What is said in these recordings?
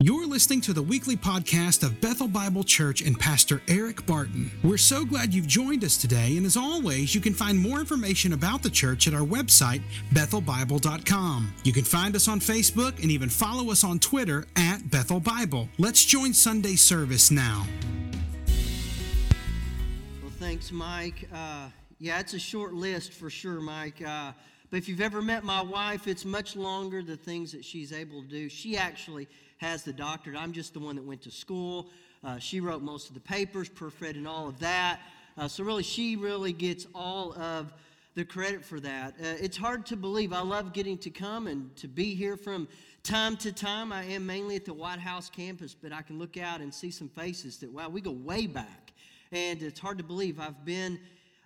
You're listening to the weekly podcast of Bethel Bible Church and Pastor Eric Barton. We're so glad you've joined us today, and as always, you can find more information about the church at our website, bethelbible.com. You can find us on Facebook and even follow us on Twitter at Bethel Bible. Let's join Sunday service now. Well, thanks, Mike. Uh, yeah, it's a short list for sure, Mike. Uh, but if you've ever met my wife, it's much longer the things that she's able to do. She actually has the doctorate. I'm just the one that went to school. Uh, she wrote most of the papers, proofread, and all of that. Uh, so, really, she really gets all of the credit for that. Uh, it's hard to believe. I love getting to come and to be here from time to time. I am mainly at the Whitehouse campus, but I can look out and see some faces that, wow, we go way back. And it's hard to believe. I've been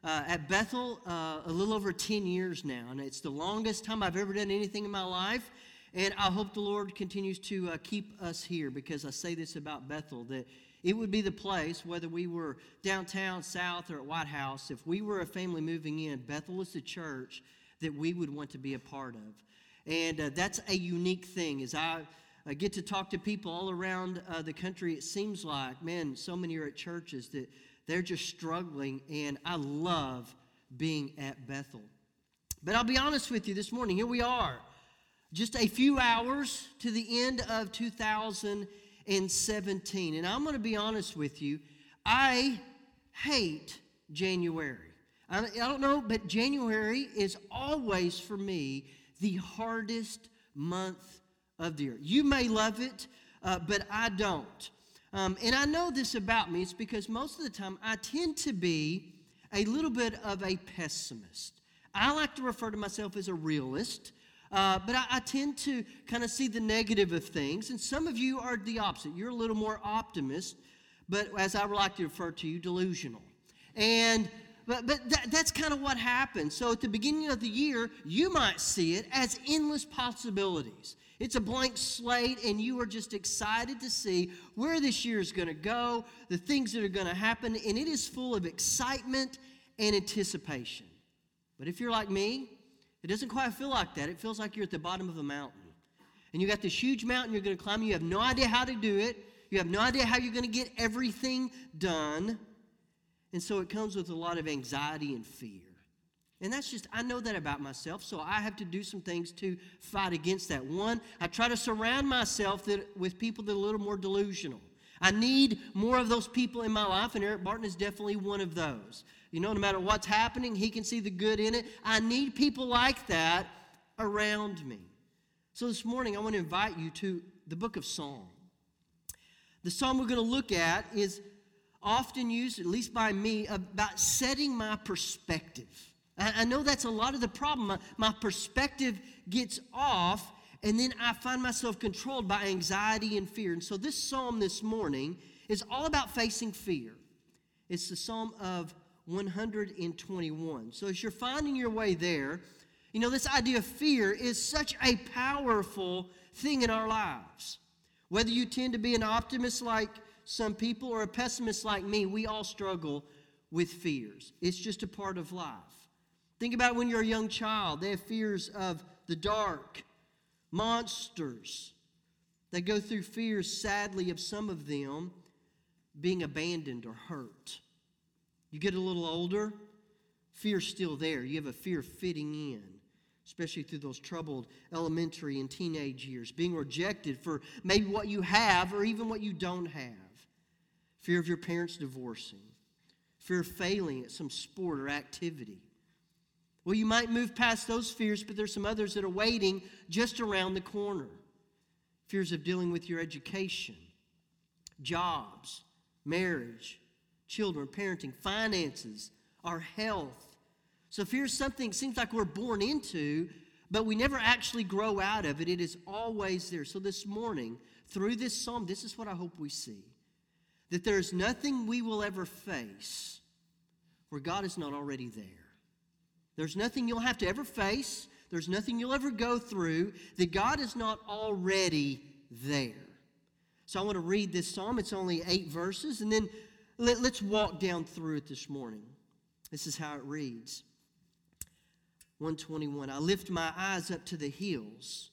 uh, at Bethel uh, a little over 10 years now, and it's the longest time I've ever done anything in my life. And I hope the Lord continues to uh, keep us here because I say this about Bethel that it would be the place, whether we were downtown, south, or at Whitehouse, if we were a family moving in, Bethel is the church that we would want to be a part of. And uh, that's a unique thing. As I uh, get to talk to people all around uh, the country, it seems like, man, so many are at churches that they're just struggling, and I love being at Bethel. But I'll be honest with you this morning, here we are just a few hours to the end of 2017. And I'm going to be honest with you, I hate January. I, don't know, but January is always for me the hardest month of the year. You may love it, uh, but I don't. Um, and I know this about me. It's because most of the time I tend to be a little bit of a pessimist. I like to refer to myself as a realist. Uh, but I, I, tend to kind of see the negative of things. And some of you are the opposite. You're a little more optimist, but as I would like to refer to you, delusional. And but, but that, that's kind of what happens. So at the beginning of the year, you might see it as endless possibilities. It's a blank slate, and you are just excited to see where this year is going to go, the things that are going to happen, and it is full of excitement and anticipation. But if you're like me, it doesn't quite feel like that. It feels like you're at the bottom of a mountain. And you got this huge mountain you're going to climb. You have no idea how to do it. You have no idea how you're going to get everything done. And so it comes with a lot of anxiety and fear. And that's just, I know that about myself, so I have to do some things to fight against that. One, I try to surround myself that, with people that are a little more delusional. I need more of those people in my life, and Eric Barton is definitely one of those. You know, no matter what's happening, he can see the good in it. I need people like that around me. So this morning, I want to invite you to the book of Psalm. The psalm we're going to look at is often used, at least by me, about setting my perspective. I, know that's a lot of the problem. My, my perspective gets off, and then I find myself controlled by anxiety and fear. And so this psalm this morning is all about facing fear. It's the psalm of 121. So as you're finding your way there, you know, this idea of fear is such a powerful thing in our lives. Whether you tend to be an optimist like some people or a pessimist like me, we all struggle with fears. It's just a part of life. Think about when you're a young child, they have fears of the dark, monsters. They go through fears, sadly, of some of them being abandoned or hurt. You get a little older, fear's still there. You have a fear of fitting in, especially through those troubled elementary and teenage years, being rejected for maybe what you have or even what you don't have. Fear of your parents divorcing, fear of failing at some sport or activity. Well, you might move past those fears, but there's some others that are waiting just around the corner. Fears of dealing with your education, jobs, marriage, children, parenting, finances, our health. So fear is something seems like we're born into, but we never actually grow out of it. It is always there. So this morning, through this psalm, this is what I hope we see that there is nothing we will ever face where God is not already there. There's nothing you'll have to ever face, there's nothing you'll ever go through that God is not already there. So I want to read this psalm. It's only eight verses, and then let, us walk down through it this morning. This is how it reads 121 I lift my eyes up to the hills.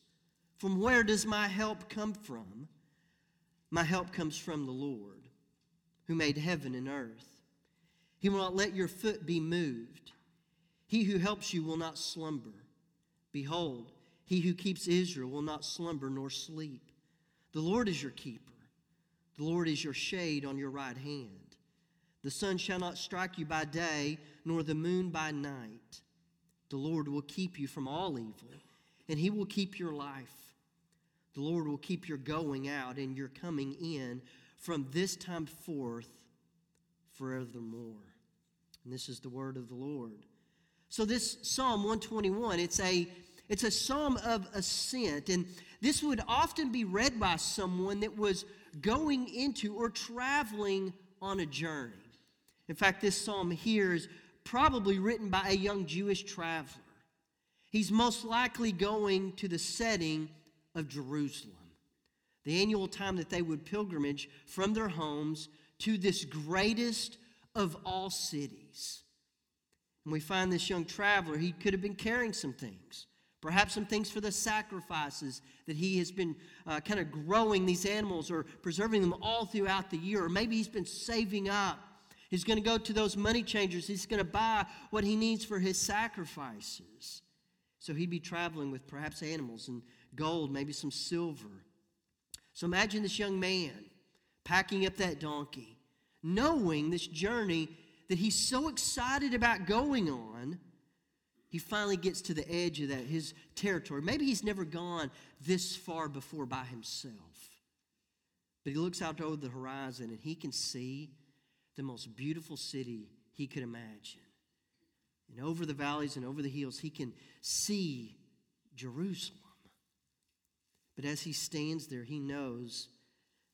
From where does my help come from? My help comes from the Lord, who made heaven and earth. He will not let your foot be moved. He who helps you will not slumber. Behold, he who keeps Israel will not slumber nor sleep. The Lord is your keeper. The Lord is your shade on your right hand. The sun shall not strike you by day, nor the moon by night. The Lord will keep you from all evil, and he will keep your life. The Lord will keep your going out and your coming in from this time forth forevermore. And this is the word of the Lord. So this Psalm 121, it's a it's a psalm of ascent and this would often be read by someone that was going into or traveling on a journey. In fact, this psalm here is probably written by a young Jewish traveler. He's most likely going to the setting of Jerusalem, the annual time that they would pilgrimage from their homes to this greatest of all cities. And we find this young traveler, he could have been carrying some things. Perhaps some things for the sacrifices that he has been uh, kind of growing these animals or preserving them all throughout the year. Or maybe he's been saving up. He's going to go to those money changers. He's going to buy what he needs for his sacrifices. So he'd be traveling with perhaps animals and gold, maybe some silver. So imagine this young man packing up that donkey, knowing this journey that he's so excited about going on he finally gets to the edge of that, his territory. Maybe he's never gone this far before by himself. But he looks out over the horizon and he can see the most beautiful city he could imagine. And over the valleys and over the hills, he can see Jerusalem. But as he stands there, he knows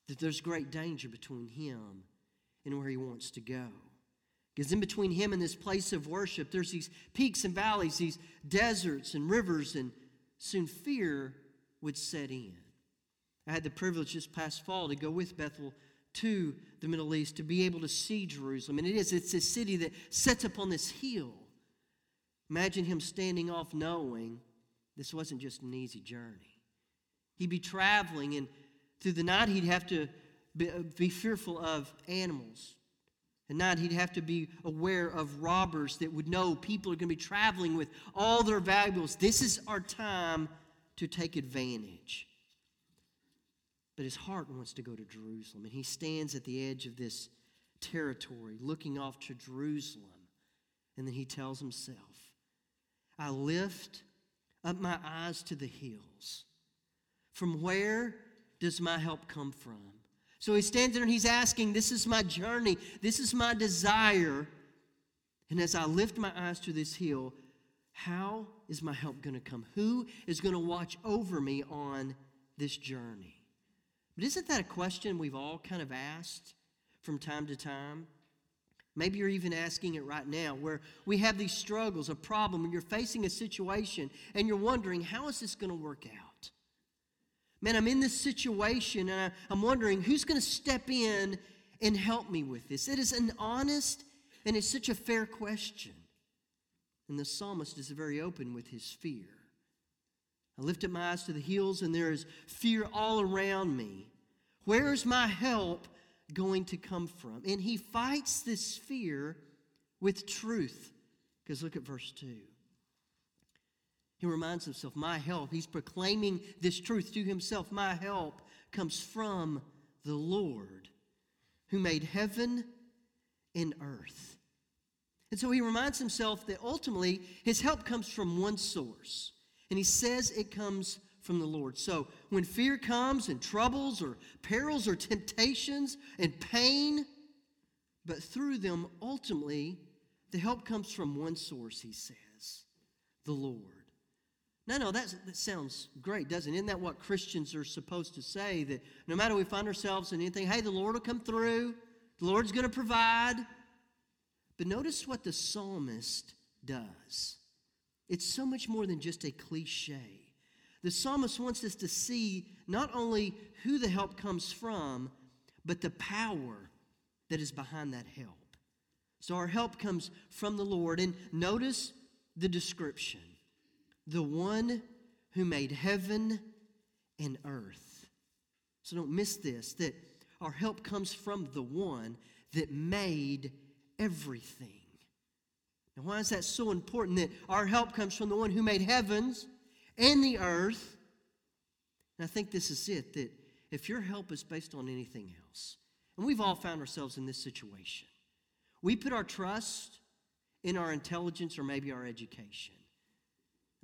that there's great danger between him and where he wants to go. Because in between him and this place of worship, there's these peaks and valleys, these deserts and rivers, and soon fear would set in. I had the privilege this past fall to go with Bethel to the Middle East to be able to see Jerusalem. And it is, it's a city that sets up on this hill. Imagine him standing off knowing this wasn't just an easy journey. He'd be traveling, and through the night, he'd have to be, be fearful of animals, and not he'd have to be aware of robbers that would know people are going to be traveling with all their valuables. This is our time to take advantage. But his heart wants to go to Jerusalem, and he stands at the edge of this territory, looking off to Jerusalem. And then he tells himself, I lift up my eyes to the hills. From where does my help come from? So he stands there and he's asking, This is my journey, this is my desire. And as I lift my eyes to this hill, how is my help going to come? Who is going to watch over me on this journey? But isn't that a question we've all kind of asked from time to time? Maybe you're even asking it right now, where we have these struggles, a problem, and you're facing a situation, and you're wondering, how is this going to work out? Man, I'm in this situation and I, am wondering who's going to step in and help me with this. It is an honest and it's such a fair question. And the psalmist is very open with his fear. I lift up my eyes to the hills and there is fear all around me. Where is my help going to come from? And he fights this fear with truth. Because look at verse 2. He reminds himself, My help. He's proclaiming this truth to himself. My help comes from the Lord who made heaven and earth. And so he reminds himself that ultimately his help comes from one source. And he says it comes from the Lord. So when fear comes and troubles or perils or temptations and pain, but through them, ultimately, the help comes from one source, he says the Lord. No, no, that sounds great, doesn't it? Isn't that what Christians are supposed to say? That no matter we find ourselves in anything, hey, the Lord will come through, the Lord's going to provide. But notice what the psalmist does. It's so much more than just a cliche. The psalmist wants us to see not only who the help comes from, but the power that is behind that help. So our help comes from the Lord. And notice the description the one who made heaven and earth. So don't miss this that our help comes from the one that made everything. Now, why is that so important that our help comes from the one who made heavens and the earth? And I think this is it that if your help is based on anything else, and we've all found ourselves in this situation, we put our trust in our intelligence or maybe our education.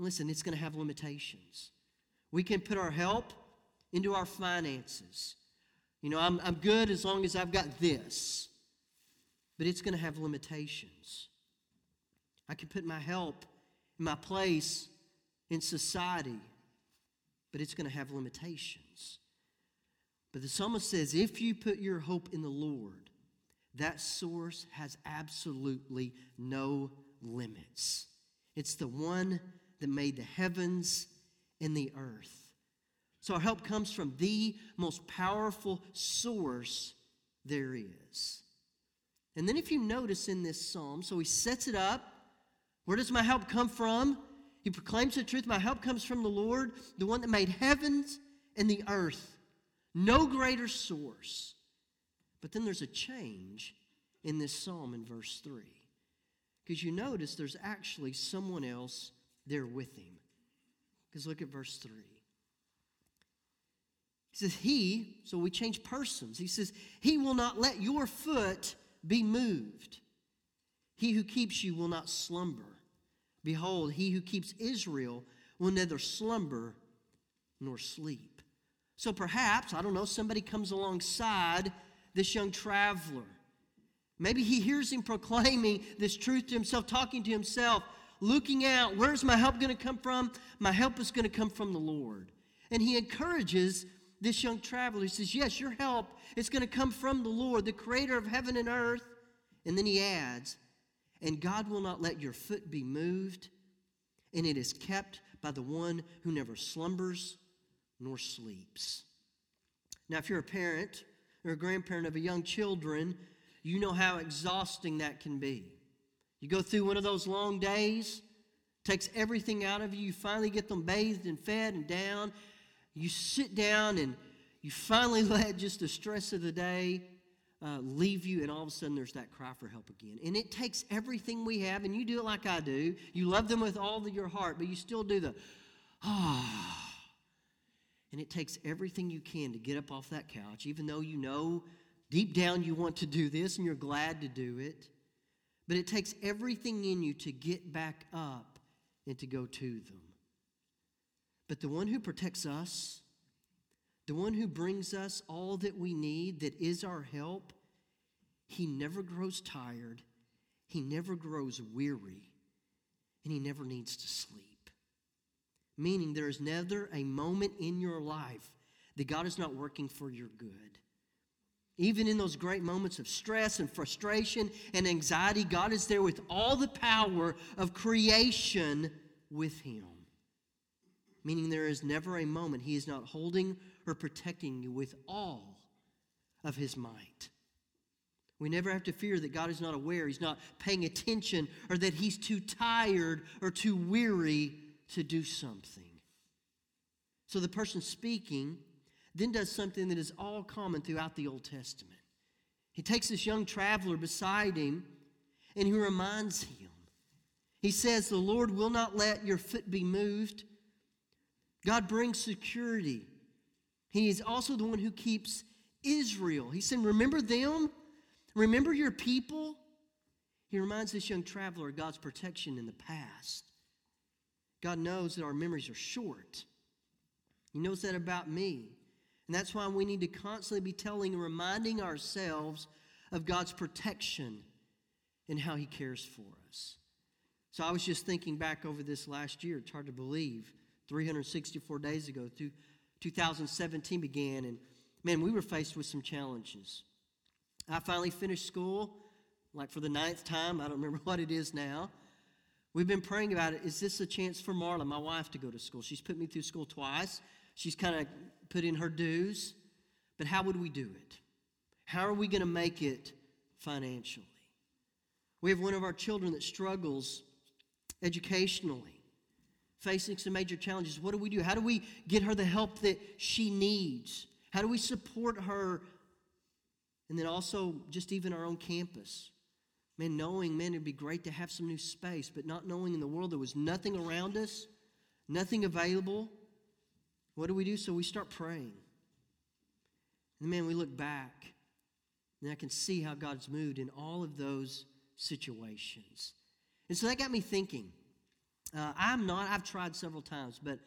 Listen, it's going to have limitations. We can put our help into our finances. You know, I'm, I'm good as long as I've got this, but it's going to have limitations. I can put my help in my place in society, but it's going to have limitations. But the psalmist says if you put your hope in the Lord, that source has absolutely no limits. It's the one that made the heavens and the earth. So our help comes from the most powerful source there is. And then if you notice in this psalm, so he sets it up. Where does my help come from? He proclaims the truth. My help comes from the Lord, the one that made heavens and the earth. No greater source. But then there's a change in this psalm in verse 3. Because you notice there's actually someone else there with him. Because look at verse 3. He says, He, so we change persons. He says, He will not let your foot be moved. He who keeps you will not slumber. Behold, he who keeps Israel will neither slumber nor sleep. So perhaps, I don't know, somebody comes alongside this young traveler. Maybe he hears him proclaiming this truth to himself, talking to himself, looking out. Where's my help going to come from? My help is going to come from the Lord. And he encourages this young traveler. He says, Yes, your help is going to come from the Lord, the creator of heaven and earth. And then he adds, And God will not let your foot be moved, and it is kept by the one who never slumbers nor sleeps. Now, if you're a parent or a grandparent of a young children, you know how exhausting that can be. You go through one of those long days, takes everything out of you, you finally get them bathed and fed and down. You sit down and you finally let just the stress of the day uh, leave you, and all of a sudden there's that cry for help again. And it takes everything we have, and you do it like I do. You love them with all of your heart, but you still do the ah. And it takes everything you can to get up off that couch, even though you know deep down you want to do this and you're glad to do it. But it takes everything in you to get back up and to go to them. But the one who protects us, the one who brings us all that we need, that is our help, he never grows tired, he never grows weary, and he never needs to sleep meaning there is never a moment in your life that God is not working for your good. Even in those great moments of stress and frustration and anxiety, God is there with all the power of creation with Him. Meaning there is never a moment He is not holding or protecting you with all of His might. We never have to fear that God is not aware, He's not paying attention, or that He's too tired or too weary to do something. So the person speaking then does something that is all common throughout the Old Testament. He takes this young traveler beside him and he reminds him. He says, The Lord will not let your foot be moved. God brings security. He is also the one who keeps Israel. He said, Remember them? Remember your people? He reminds this young traveler of God's protection in the past. God knows that our memories are short. He knows that about me. And that's why we need to constantly be telling and reminding ourselves of God's protection and how He cares for us. So I was just thinking back over this last year. It's hard to believe. 364 days ago, 2017 began, and man, we were faced with some challenges. I finally finished school, like for the ninth time. I don't remember what it is now. We've been praying about it. Is this a chance for Marla, my wife, to go to school? She's put me through school twice. She's kind of put in her dues. But how would we do it? How are we going to make it financially? We have one of our children that struggles educationally, facing some major challenges. What do we do? How do we get her the help that she needs? How do we support her And then also, just even our own campus. Man, knowing, man, it'd be great to have some new space, but not knowing in the world there was nothing around us, nothing available. What do we do? So we start praying. And man, we look back, and I can see how God's moved in all of those situations. And so that got me thinking. Uh, I'm not, I've tried several times, but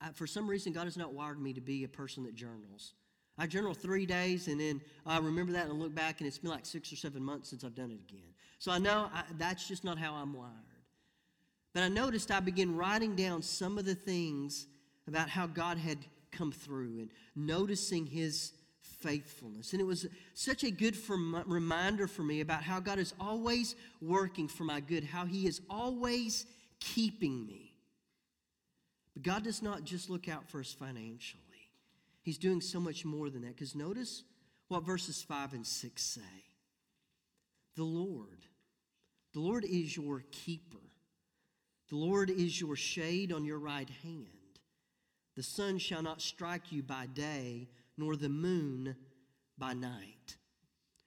I, for some reason, God has not wired me to be a person that journals. I journal three days, and then I remember that and I look back, and it's been like six or seven months since I've done it again. So I know I, that's just not how I'm wired. But I noticed I began writing down some of the things about how God had come through and noticing His faithfulness. And it was such a good for, reminder for me about how God is always working for my good, how He is always keeping me. But God does not just look out for us financially, He's doing so much more than that. Because notice what verses 5 and 6 say The Lord, the Lord is your keeper, the Lord is your shade on your right hand. The sun shall not strike you by day, nor the moon by night.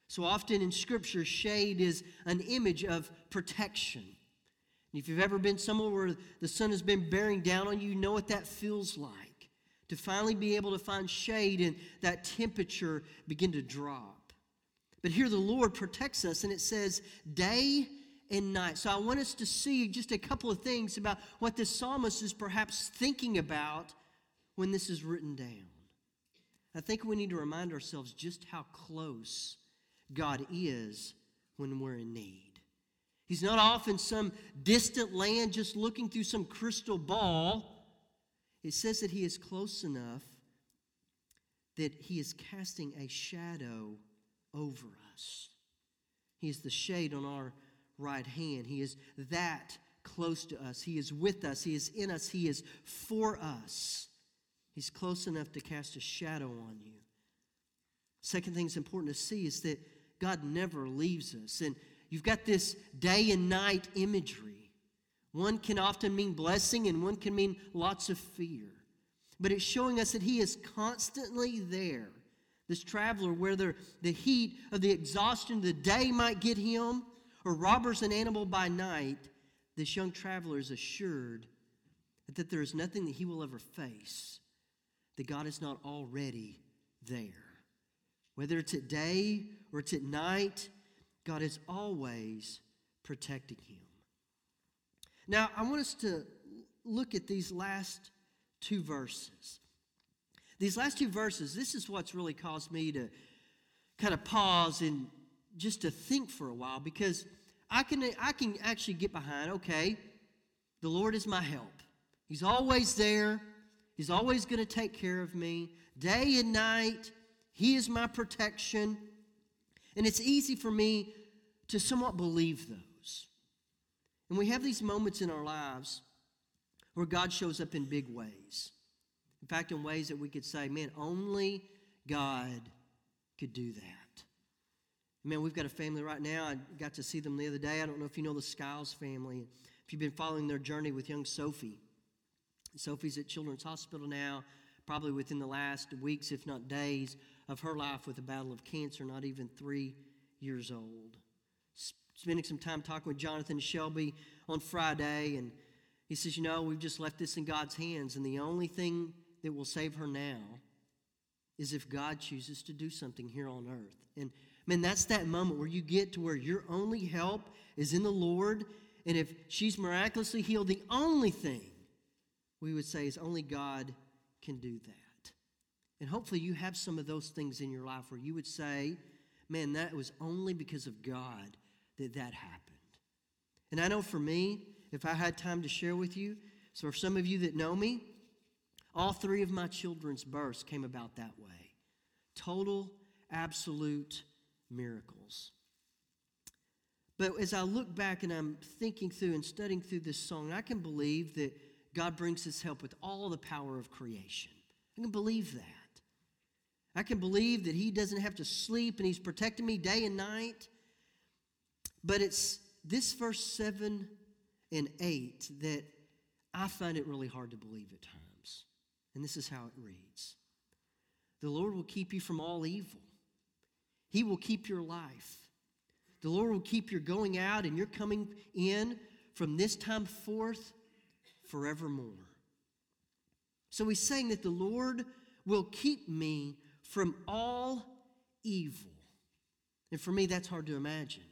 So often in Scripture, shade is an image of protection. If you've ever been somewhere where the sun has been bearing down on you, you know what that feels like. To finally be able to find shade and that temperature begin to drop. But here the Lord protects us, and it says day and night. So I want us to see just a couple of things about what this psalmist is perhaps thinking about when this is written down. I think we need to remind ourselves just how close God is when we're in need. He's not off in some distant land just looking through some crystal ball. It says that He is close enough that He is casting a shadow over us. He is the shade on our right hand. He is that close to us. He is with us. He is in us. He is for us. He's close enough to cast a shadow on you. Second thing that's important to see is that God never leaves us. And You've got this day and night imagery. One can often mean blessing and one can mean lots of fear. But it's showing us that He is constantly there. This traveler, whether the heat of the exhaustion of the day might get him, or robbers and animal by night, this young traveler is assured that there is nothing that he will ever face that God is not already there. Whether it's at day or it's at night, God is always protecting him. Now, I want us to look at these last two verses. These last two verses, this is what's really caused me to kind of pause and just to think for a while because I can, I can actually get behind, okay, the Lord is my help. He's always there, He's always going to take care of me. Day and night, He is my protection. And it's easy for me to somewhat believe those. And we have these moments in our lives where God shows up in big ways. In fact, in ways that we could say, man, only God could do that. Man, we've got a family right now. I got to see them the other day. I don't know if you know the Skiles family. If you've been following their journey with young Sophie. Sophie's at Children's Hospital now, probably within the last weeks, if not days, of her life with a battle of cancer, not even three years old. Spending some time talking with Jonathan Shelby on Friday, and he says, You know, we've just left this in God's hands, and the only thing that will save her now is if God chooses to do something here on earth. And man, that's that moment where you get to where your only help is in the Lord. And if she's miraculously healed, the only thing we would say is only God can do that. And hopefully you have some of those things in your life where you would say, man, that was only because of God that that happened. And I know for me, if I had time to share with you, so for some of you that know me, all three of my children's births came about that way total, absolute miracles. But as I look back and I'm thinking through and studying through this song, I can believe that God brings his help with all the power of creation. I can believe that. I can believe that he doesn't have to sleep and he's protecting me day and night. But it's this verse 7 and 8 that I find it really hard to believe at times. And this is how it reads The Lord will keep you from all evil, He will keep your life. The Lord will keep your going out and your coming in from this time forth forevermore. So he's saying that the Lord will keep me from all evil. And for me, that's hard to imagine.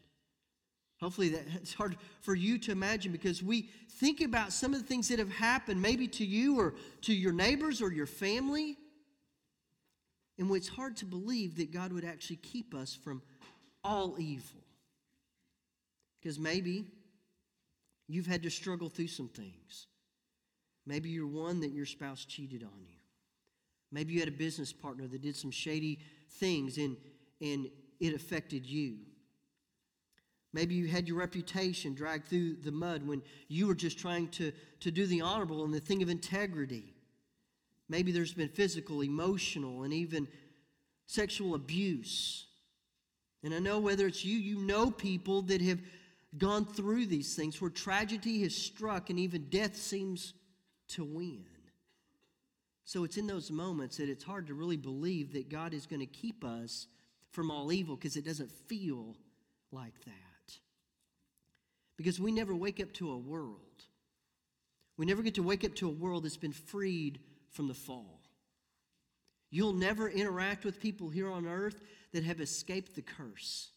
Hopefully, that's hard for you to imagine because we think about some of the things that have happened, maybe to you or to your neighbors or your family. And it's hard to believe that God would actually keep us from all evil. Because maybe you've had to struggle through some things. Maybe you're one that your spouse cheated on you. Maybe you had a business partner that did some shady things and, and it affected you. Maybe you had your reputation dragged through the mud when you were just trying to, to do the honorable and the thing of integrity. Maybe there's been physical, emotional, and even sexual abuse. And I know whether it's you, you know people that have gone through these things where tragedy has struck and even death seems to win. So it's in those moments that it's hard to really believe that God is going to keep us from all evil because it doesn't feel like that. Because we never wake up to a world. We never get to wake up to a world that's been freed from the fall. You'll never interact with people here on earth that have escaped the curse.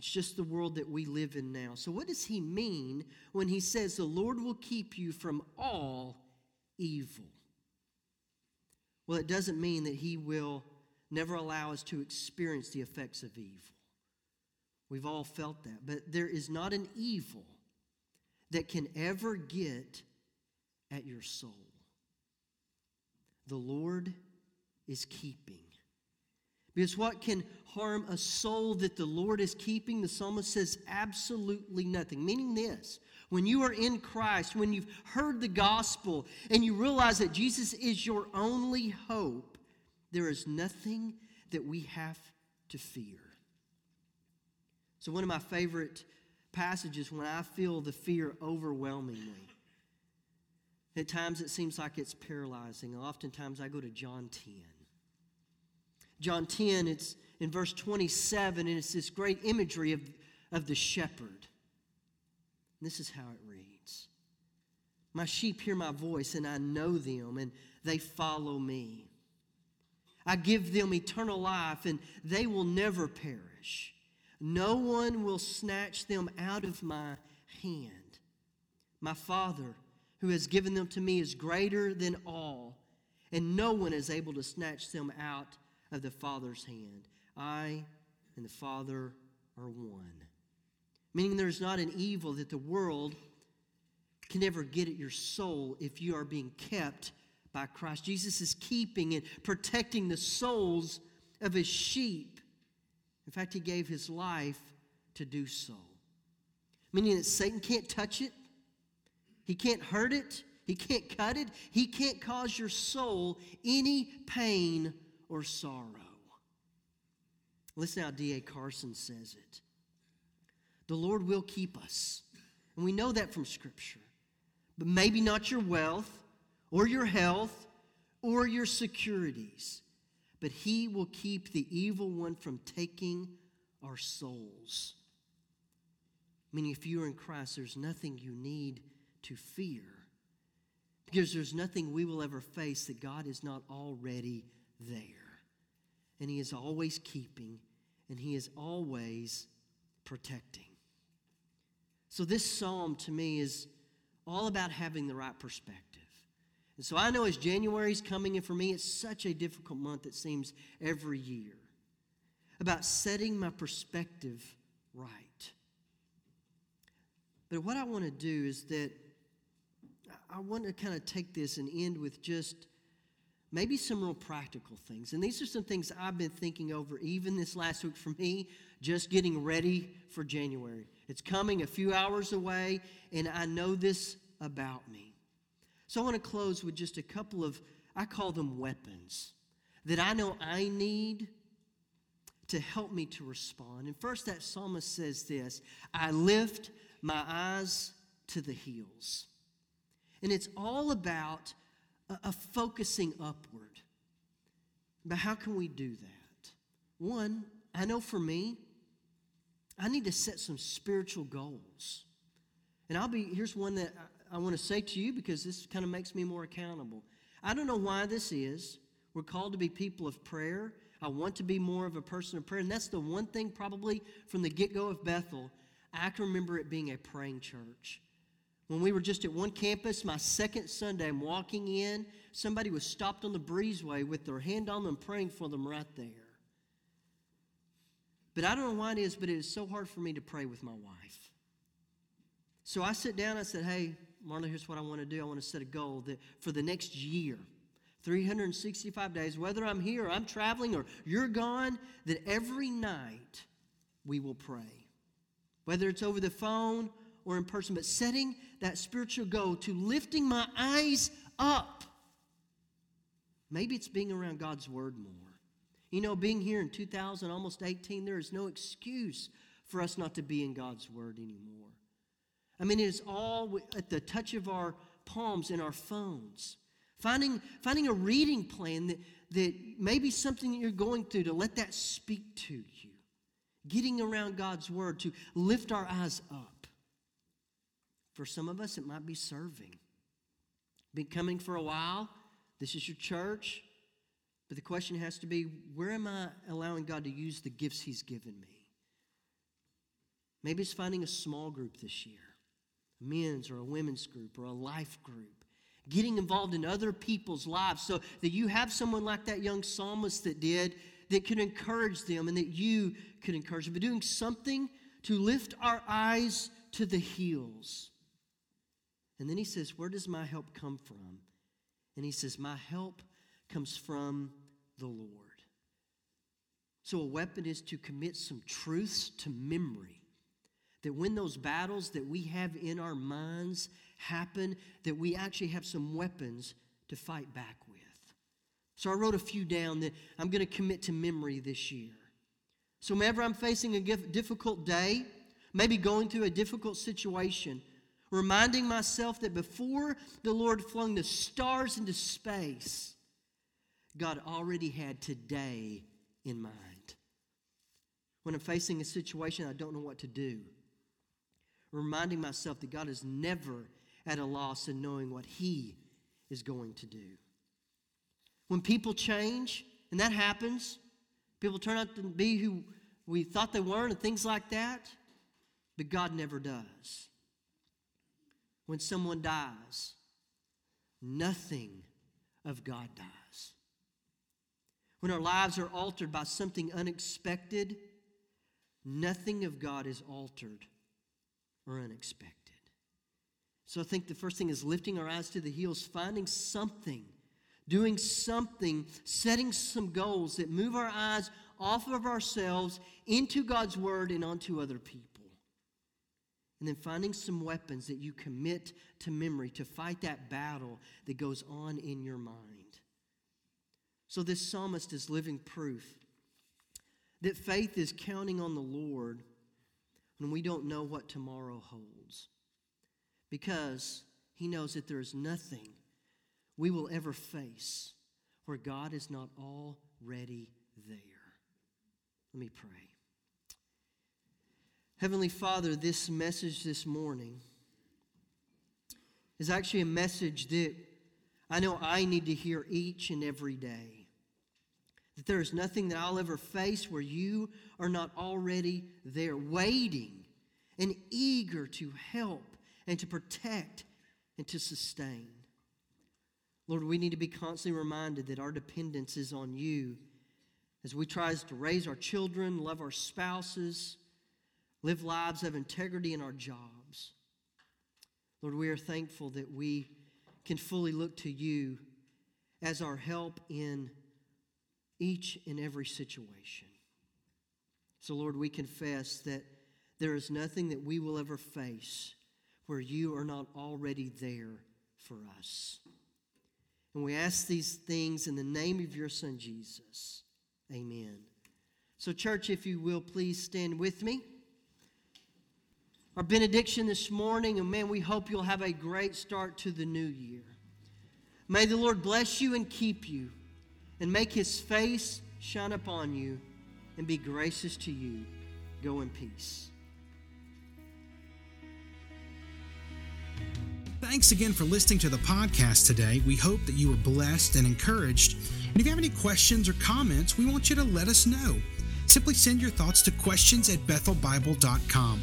It's just the world that we live in now. So, what does he mean when he says the Lord will keep you from all evil? Well, it doesn't mean that he will never allow us to experience the effects of evil. We've all felt that. But there is not an evil that can ever get at your soul. The Lord is keeping. Because what can harm a soul that the Lord is keeping? The psalmist says absolutely nothing. Meaning this when you are in Christ, when you've heard the gospel and you realize that Jesus is your only hope, there is nothing that we have to fear. So, one of my favorite passages when I feel the fear overwhelming me. At times it seems like it's paralyzing. Oftentimes I go to John 10. John 10, it's in verse 27, and it's this great imagery of, of the shepherd. This is how it reads My sheep hear my voice, and I know them, and they follow me. I give them eternal life, and they will never perish. No one will snatch them out of my hand. My Father, who has given them to me, is greater than all, and no one is able to snatch them out of the Father's hand. I and the Father are one. Meaning there's not an evil that the world can ever get at your soul if you are being kept by Christ. Jesus is keeping and protecting the souls of his sheep. In fact, he gave his life to do so. Meaning that Satan can't touch it, he can't hurt it, he can't cut it, he can't cause your soul any pain or sorrow. Listen how D.A. Carson says it. The Lord will keep us. And we know that from Scripture. But maybe not your wealth or your health or your securities, but He will keep the evil one from taking our souls. Meaning, if you are in Christ, there's nothing you need to fear because there's nothing we will ever face that God is not already there. And He is always keeping, and He is always protecting. So, this psalm to me is all about having the right perspective. And so I know as January's coming, and for me, it's such a difficult month, it seems, every year, about setting my perspective right. But what I want to do is that I want to kind of take this and end with just maybe some real practical things. And these are some things I've been thinking over even this last week for me, just getting ready for January. It's coming a few hours away, and I know this about me. So I want to close with just a couple of, I call them weapons, that I know I need to help me to respond. And first, that psalmist says this I lift my eyes to the hills. And it's all about a, a focusing upward. But how can we do that? One, I know for me, I need to set some spiritual goals. And I'll be, here's one that I, I want to say to you because this kind of makes me more accountable. I don't know why this is. We're called to be people of prayer. I want to be more of a person of prayer. And that's the one thing, probably from the get go of Bethel, I can remember it being a praying church. When we were just at one campus, my second Sunday, I'm walking in, somebody was stopped on the breezeway with their hand on them, praying for them right there. But I don't know why it is, but it is so hard for me to pray with my wife. So I sit down, I said, Hey, Marla, here's what I want to do. I want to set a goal that for the next year, 365 days, whether I'm here or I'm traveling or you're gone, that every night we will pray. Whether it's over the phone or in person, but setting that spiritual goal to lifting my eyes up. Maybe it's being around God's Word more. You know, being here in 2000, almost 18, there is no excuse for us not to be in God's Word anymore. I mean, it is all at the touch of our palms in our phones. Finding, finding a reading plan that, that maybe something that you're going through to let that speak to you. Getting around God's Word to lift our eyes up. For some of us, it might be serving. Been coming for a while. This is your church. But the question has to be where am I allowing God to use the gifts He's given me? Maybe it's finding a small group this year, a men's or a women's group or a life group. Getting involved in other people's lives so that you have someone like that young psalmist that did that could encourage them and that you could encourage them. But doing something to lift our eyes to the hills. And then he says, Where does my help come from? And he says, My help comes from the Lord. So, a weapon is to commit some truths to memory. That when those battles that we have in our minds happen, that we actually have some weapons to fight back with. So, I wrote a few down that I'm going to commit to memory this year. So, whenever I'm facing a difficult day, maybe going through a difficult situation, reminding myself that before the Lord flung the stars into space, God already had today in mind. When I'm facing a situation I don't know what to do, reminding myself that God is never at a loss in knowing what He is going to do. When people change, and that happens, people turn out to be who we thought they weren't and things like that, but God never does. When someone dies, nothing of God dies when our lives are altered by something unexpected, nothing of God is altered or unexpected. So I think the first thing is lifting our eyes to the hills, finding something, doing something, setting some goals that move our eyes off of ourselves into God's Word and onto other people. And then finding some weapons that you commit to memory to fight that battle that goes on in your mind. So, this psalmist is living proof that faith is counting on the Lord when we don't know what tomorrow holds. Because he knows that there is nothing we will ever face where God is not already there. Let me pray. Heavenly Father, this message this morning is actually a message that I know I need to hear each and every day that there is nothing that I'll ever face where you are not already there, waiting and eager to help and to protect and to sustain. Lord, we need to be constantly reminded that our dependence is on you as we try to raise our children, love our spouses, live lives of integrity in our jobs. Lord, we are thankful that we can fully look to you as our help in each and every situation. So, Lord, we confess that there is nothing that we will ever face where you are not already there for us. And we ask these things in the name of your Son, Jesus. Amen. So, church, if you will, please stand with me. Our benediction this morning, and man, we hope you'll have a great start to the new year. May the Lord bless you and keep you and make his face shine upon you and be gracious to you. Go in peace. Thanks again for listening to the podcast today. We hope that you were blessed and encouraged. And if you have any questions or comments, we want you to let us know. Simply send your thoughts to questions at bethelbible.com.